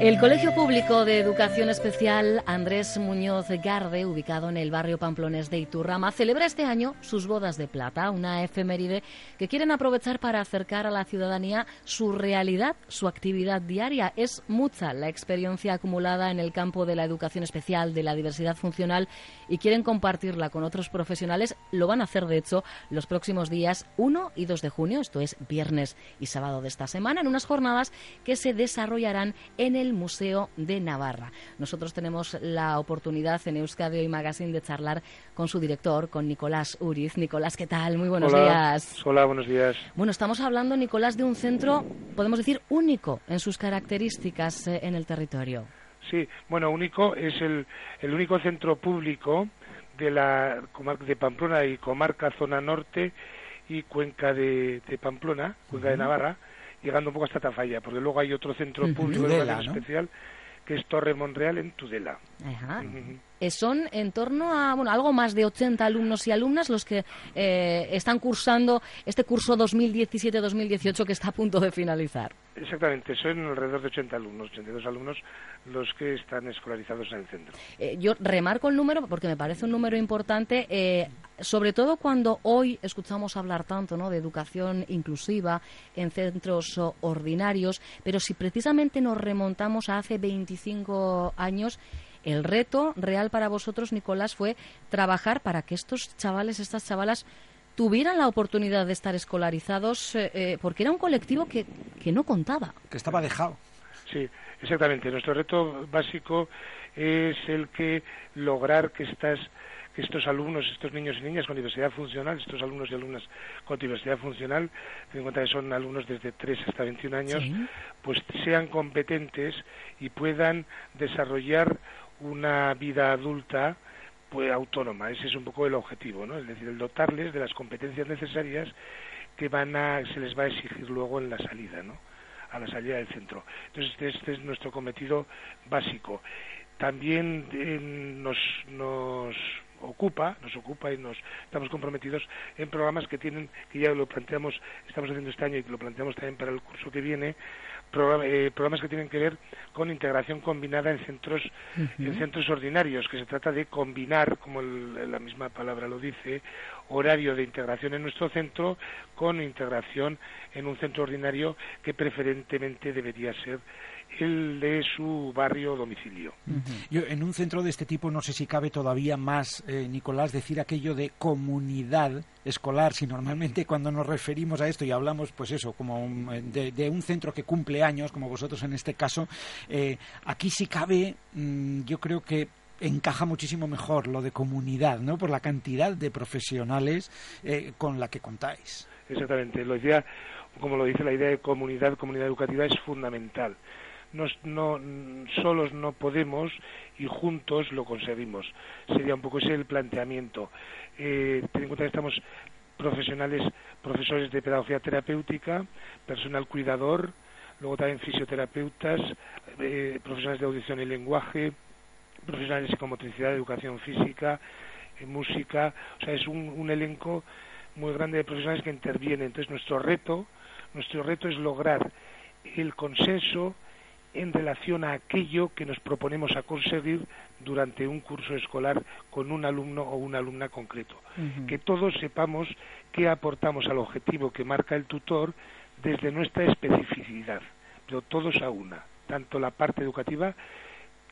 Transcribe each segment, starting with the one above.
El Colegio Público de Educación Especial Andrés Muñoz Garde, ubicado en el barrio pamplonés de Iturrama, celebra este año sus bodas de plata, una efeméride que quieren aprovechar para acercar a la ciudadanía su realidad, su actividad diaria. Es mucha la experiencia acumulada en el campo de la educación especial, de la diversidad funcional y quieren compartirla con otros profesionales. Lo van a hacer, de hecho, los próximos días 1 y 2 de junio, esto es viernes y sábado de esta semana, en unas jornadas que se desarrollarán en el Museo de Navarra. Nosotros tenemos la oportunidad en Euskadi y Magazine de charlar con su director, con Nicolás Uriz. Nicolás, ¿qué tal? Muy buenos días. Hola, buenos días. Bueno, estamos hablando, Nicolás, de un centro, podemos decir, único en sus características eh, en el territorio. Sí, bueno, único es el, el único centro público de la comarca de Pamplona y comarca zona norte y cuenca de, Pamplona, cuenca de Navarra, llegando un poco hasta Tafalla, porque luego hay otro centro público especial que es Torre Monreal en Tudela. Eh, son en torno a bueno, algo más de 80 alumnos y alumnas los que eh, están cursando este curso 2017-2018 que está a punto de finalizar. Exactamente, son alrededor de 80 alumnos, 82 alumnos los que están escolarizados en el centro. Eh, yo remarco el número porque me parece un número importante, sobre todo cuando hoy escuchamos hablar tanto ¿no? de educación inclusiva en centros ordinarios, pero si precisamente nos remontamos a hace 25 años, el reto real para vosotros, Nicolás, fue trabajar para que estos chavales, estas chavalas, tuvieran la oportunidad de estar escolarizados, eh, eh, porque era un colectivo que, que no contaba. Que estaba dejado. Sí, exactamente. Nuestro reto básico es el que lograr que estas que estos alumnos, estos niños y niñas con diversidad funcional, estos alumnos y alumnas con diversidad funcional, ten en cuenta que son alumnos desde 3 hasta 21 años, pues sean competentes y puedan desarrollar una vida adulta pues autónoma. Ese es un poco el objetivo, ¿no? Es decir, el dotarles de las competencias necesarias que van a, se les va a exigir luego en la salida, ¿no? A la salida del centro. Entonces, este, este es nuestro cometido básico. También eh, nos, nos ocupa, nos ocupa y nos estamos comprometidos en programas que tienen, que ya lo planteamos, estamos haciendo este año y lo planteamos también para el curso que viene, eh, programas que tienen que ver con integración combinada en centros en centros ordinarios que se trata de combinar como la misma palabra lo dice horario de integración en nuestro centro con integración en un centro ordinario que preferentemente debería ser el de su barrio domicilio. Yo, en un centro de este tipo no sé si cabe todavía más, eh, Nicolás, decir aquello de comunidad escolar, si normalmente cuando nos referimos a esto y hablamos, pues eso, como de, un centro que cumple años, como vosotros en este caso, eh, aquí sí cabe, mm, yo creo que encaja muchísimo mejor lo de comunidad, ¿no? Por la cantidad de profesionales eh, con la que contáis. Exactamente. Lo decía, como lo dice la idea de comunidad, comunidad educativa es fundamental no, solos no podemos y juntos lo conseguimos. Sería un poco ese el planteamiento. Eh, ten en cuenta que estamos profesionales, profesores de pedagogía terapéutica, personal cuidador, luego también fisioterapeutas, eh, profesionales de audición y lenguaje, profesionales de psicomotricidad, educación física, eh, música, o sea, es un, un elenco muy grande de profesionales que intervienen. Entonces, nuestro reto, nuestro reto es lograr el consenso en relación a aquello que nos proponemos a conseguir durante un curso escolar con un alumno o una alumna concreto. Que todos sepamos qué aportamos al objetivo que marca el tutor desde nuestra especificidad, pero todos a una, tanto la parte educativa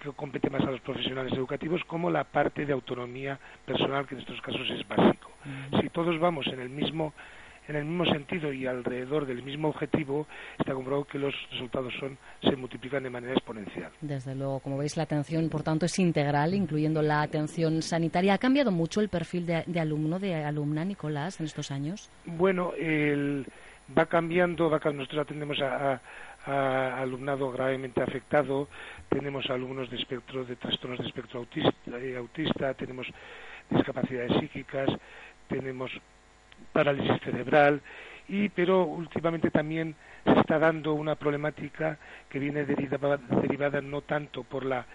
que compete más a los profesionales educativos como la parte de autonomía personal que en estos casos es básico. Si todos vamos en el mismo en el mismo sentido y alrededor del mismo objetivo, está comprobado que los resultados son se multiplican de manera exponencial. Desde luego, como veis, la atención, por tanto, es integral, incluyendo la atención sanitaria. ¿Ha cambiado mucho el perfil de, alumno, de alumna, Nicolás, en estos años? Bueno, va cambiando, va, nosotros atendemos a, alumnado gravemente afectado, tenemos alumnos de espectro de trastornos de espectro autista, eh, autista tenemos discapacidades psíquicas, tenemos parálisis cerebral, y pero últimamente también se está dando una problemática que viene derivada, derivada no tanto por la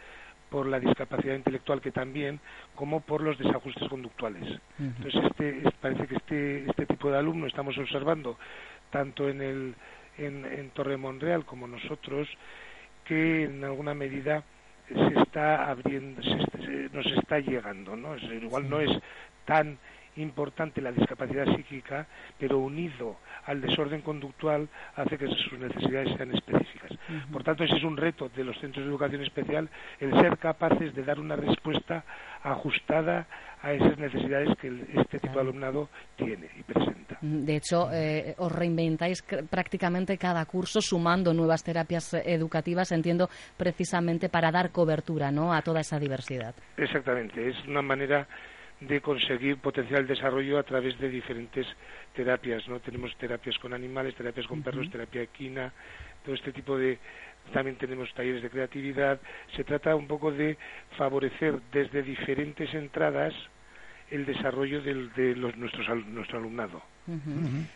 por la discapacidad intelectual que también como por los desajustes conductuales. Entonces este, parece que este este tipo de alumno estamos observando tanto en el en, en Torre Monreal como nosotros que en alguna medida se está abriendo, nos está llegando, ¿no? igual no es tan importante la discapacidad psíquica, pero unido al desorden conductual hace que sus necesidades sean específicas. Por tanto, ese es un reto de los centros de educación especial, el ser capaces de dar una respuesta ajustada a esas necesidades que este tipo de alumnado tiene y presenta. De hecho, eh, os reinventáis prácticamente cada curso sumando nuevas terapias eh, educativas, entiendo, precisamente para dar cobertura ¿no? a toda esa diversidad. Exactamente, es una manera de conseguir potenciar el desarrollo a través de diferentes terapias, ¿no? Tenemos terapias con animales, terapias con perros, terapia equina, todo este tipo de también tenemos talleres de creatividad. Se trata un poco de favorecer desde diferentes entradas el desarrollo de los, nuestros, nuestro alumnado.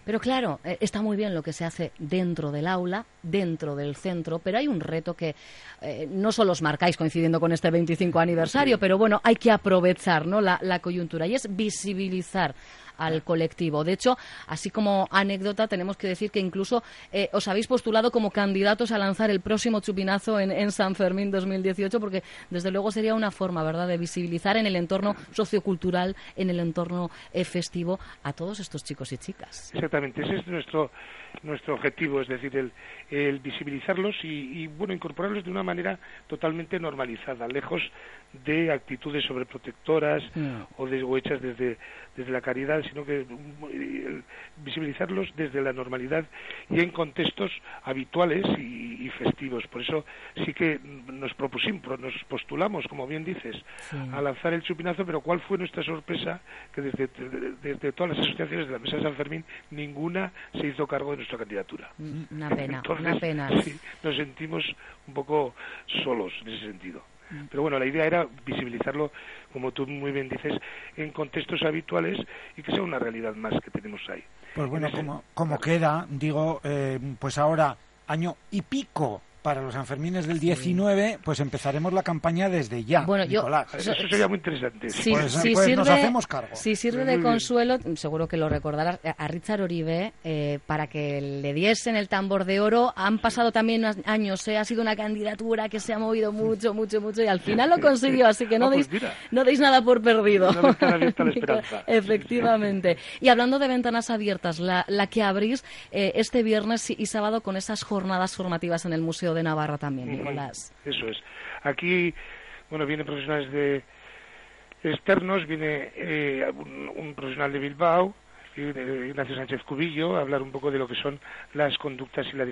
Pero claro, eh, está muy bien lo que se hace dentro del aula, dentro del centro, pero hay un reto que eh, no solo os marcáis coincidiendo con este 25 aniversario, pero bueno, hay que aprovechar ¿no? la, la coyuntura y es visibilizar al colectivo. De hecho, así como anécdota, tenemos que decir que incluso eh, os habéis postulado como candidatos a lanzar el próximo chupinazo en, en, San Fermín 2018, porque desde luego sería una forma, ¿verdad?, de visibilizar en el entorno sociocultural, en el entorno eh, festivo, a todos estos chicos y chicas. Exactamente, ese es nuestro nuestro objetivo, es decir, el, el visibilizarlos y, y, bueno, incorporarlos de una manera totalmente normalizada, lejos de actitudes sobreprotectoras mm. o, de, o hechas desde, desde la caridad, sino que visibilizarlos desde la normalidad y en contextos habituales y, festivos. Por eso sí que nos propusimos, nos postulamos, como bien dices, a lanzar el chupinazo, pero ¿cuál fue nuestra sorpresa? Que desde, desde, todas las asociaciones de la Mesa de San Fermín, ninguna se hizo cargo de nuestra candidatura. Mm, una pena, una pena. nos sentimos un poco solos en ese sentido. Pero bueno, la idea era visibilizarlo, como tú muy bien dices, en contextos habituales y que sea una realidad más que tenemos ahí. Pues bueno, como, como queda, digo, eh, pues ahora año y pico para los Sanfermines del 19, pues empezaremos la campaña desde ya. Bueno, Nicolás. Yo, eso sería muy interesante. Sí, pues, pues sirve, nos hacemos cargo. Si sirve de consuelo, seguro que lo recordarás, a Richard Oribe, eh, para que le diesen el tambor de oro. Han pasado también años, eh, ha sido una candidatura que se ha movido mucho, mucho, mucho, y al final lo consiguió, así que no, ah, pues deis, no deis nada por perdido. Efectivamente. Y hablando de ventanas abiertas, la, la que abrís eh, este viernes y sábado con esas jornadas formativas en el Museo de Navarra también, Nicolás. Eso es. Aquí, bueno, vienen profesionales de externos, viene eh, un, profesional de Bilbao, Ignacio Sánchez Cubillo, a hablar un poco de lo que son las conductas y la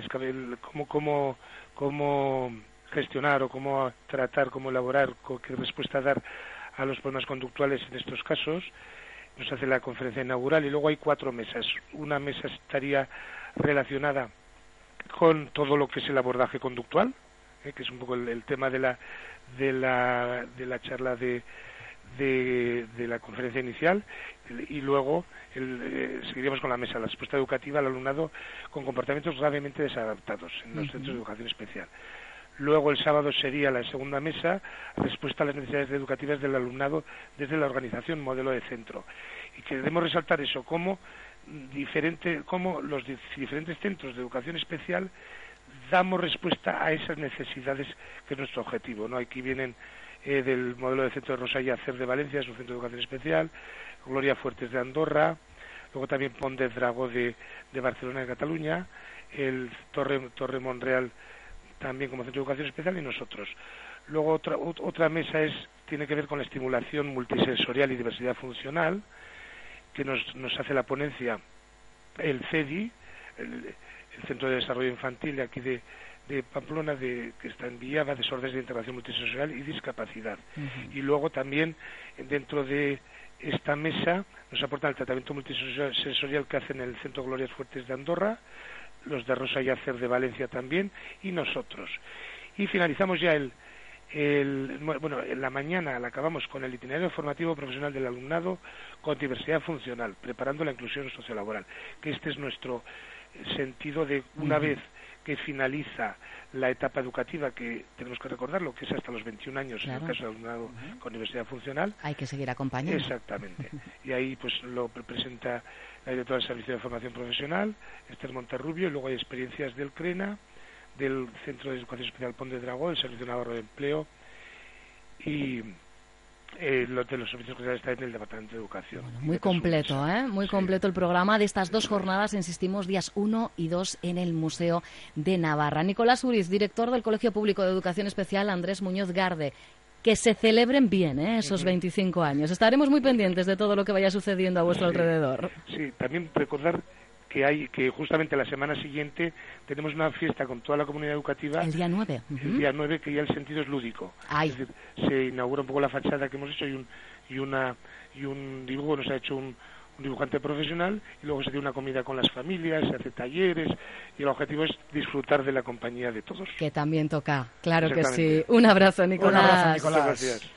cómo, cómo, cómo gestionar o cómo tratar, cómo elaborar, qué respuesta dar a los problemas conductuales en estos casos. Nos hace la conferencia inaugural y luego hay cuatro mesas. Una mesa estaría relacionada con todo lo que es el abordaje conductual, eh, que es un poco el, tema de la, de la, de la charla de, de, la conferencia inicial y luego el, eh, seguiríamos con la mesa, la respuesta educativa al alumnado con comportamientos gravemente desadaptados en los centros de educación especial. Luego el sábado sería la segunda mesa, respuesta a las necesidades educativas del alumnado desde la organización, modelo de centro. Y queremos resaltar eso, cómo diferente, cómo los diferentes centros de educación especial damos respuesta a esas necesidades que es nuestro objetivo. ¿no? Aquí vienen eh, del modelo de centro de Rosaya Cer de Valencia, es un centro de educación especial, Gloria Fuertes de Andorra, luego también Pondez Dragó de, de Barcelona de Cataluña, el Torre, Torre Monreal también como centro de educación especial y nosotros. Luego otra, otra mesa es, tiene que ver con la estimulación multisensorial y diversidad funcional, que nos, nos hace la ponencia el CEDI, el, Centro de Desarrollo Infantil de aquí de, de Pamplona, de, que está en Villava, desórdenes de integración multisensorial y discapacidad. Y luego también dentro de esta mesa nos aportan el tratamiento multisensorial que hacen el Centro Glorias Fuertes de Andorra, los de Rosa y Acer de Valencia también, y nosotros. Y finalizamos ya el, el, bueno, en la mañana la acabamos con el itinerario formativo profesional del alumnado con diversidad funcional, preparando la inclusión sociolaboral, que este es nuestro sentido de una vez que finaliza la etapa educativa, que tenemos que recordarlo, que es hasta los 21 años en el caso del alumnado con diversidad funcional. Hay que seguir acompañando. Exactamente. y ahí pues lo presenta la directora del Servicio de Formación Profesional, Esther Monterrubio, y luego hay experiencias del CRENA, del Centro de Educación Especial Pont de Dragón, el Servicio Navarro de Empleo y eh, los de los servicios sociales está en el Departamento de Educación. muy completo, ¿eh? Muy completo el programa de estas dos jornadas, insistimos, días 1 y 2 en el Museo de Navarra. Nicolás Uriz, director del Colegio Público de Educación Especial Andrés Muñoz Garde. Que se celebren bien ¿eh? esos 25 años. Estaremos muy pendientes de todo lo que vaya sucediendo a vuestro alrededor. Sí, también recordar que hay que justamente la semana siguiente tenemos una fiesta con toda la comunidad educativa. El día 9. El día 9 que ya el sentido es lúdico. Es decir, se inaugura un poco la fachada que hemos hecho y un, y una y un dibujo nos ha hecho un, dibujante profesional y luego se tiene una comida con las familias, se hace talleres y el objetivo es disfrutar de la compañía de todos. Que también toca, claro que sí. Un abrazo, Nicolás. Un abrazo, Nicolás. Gracias.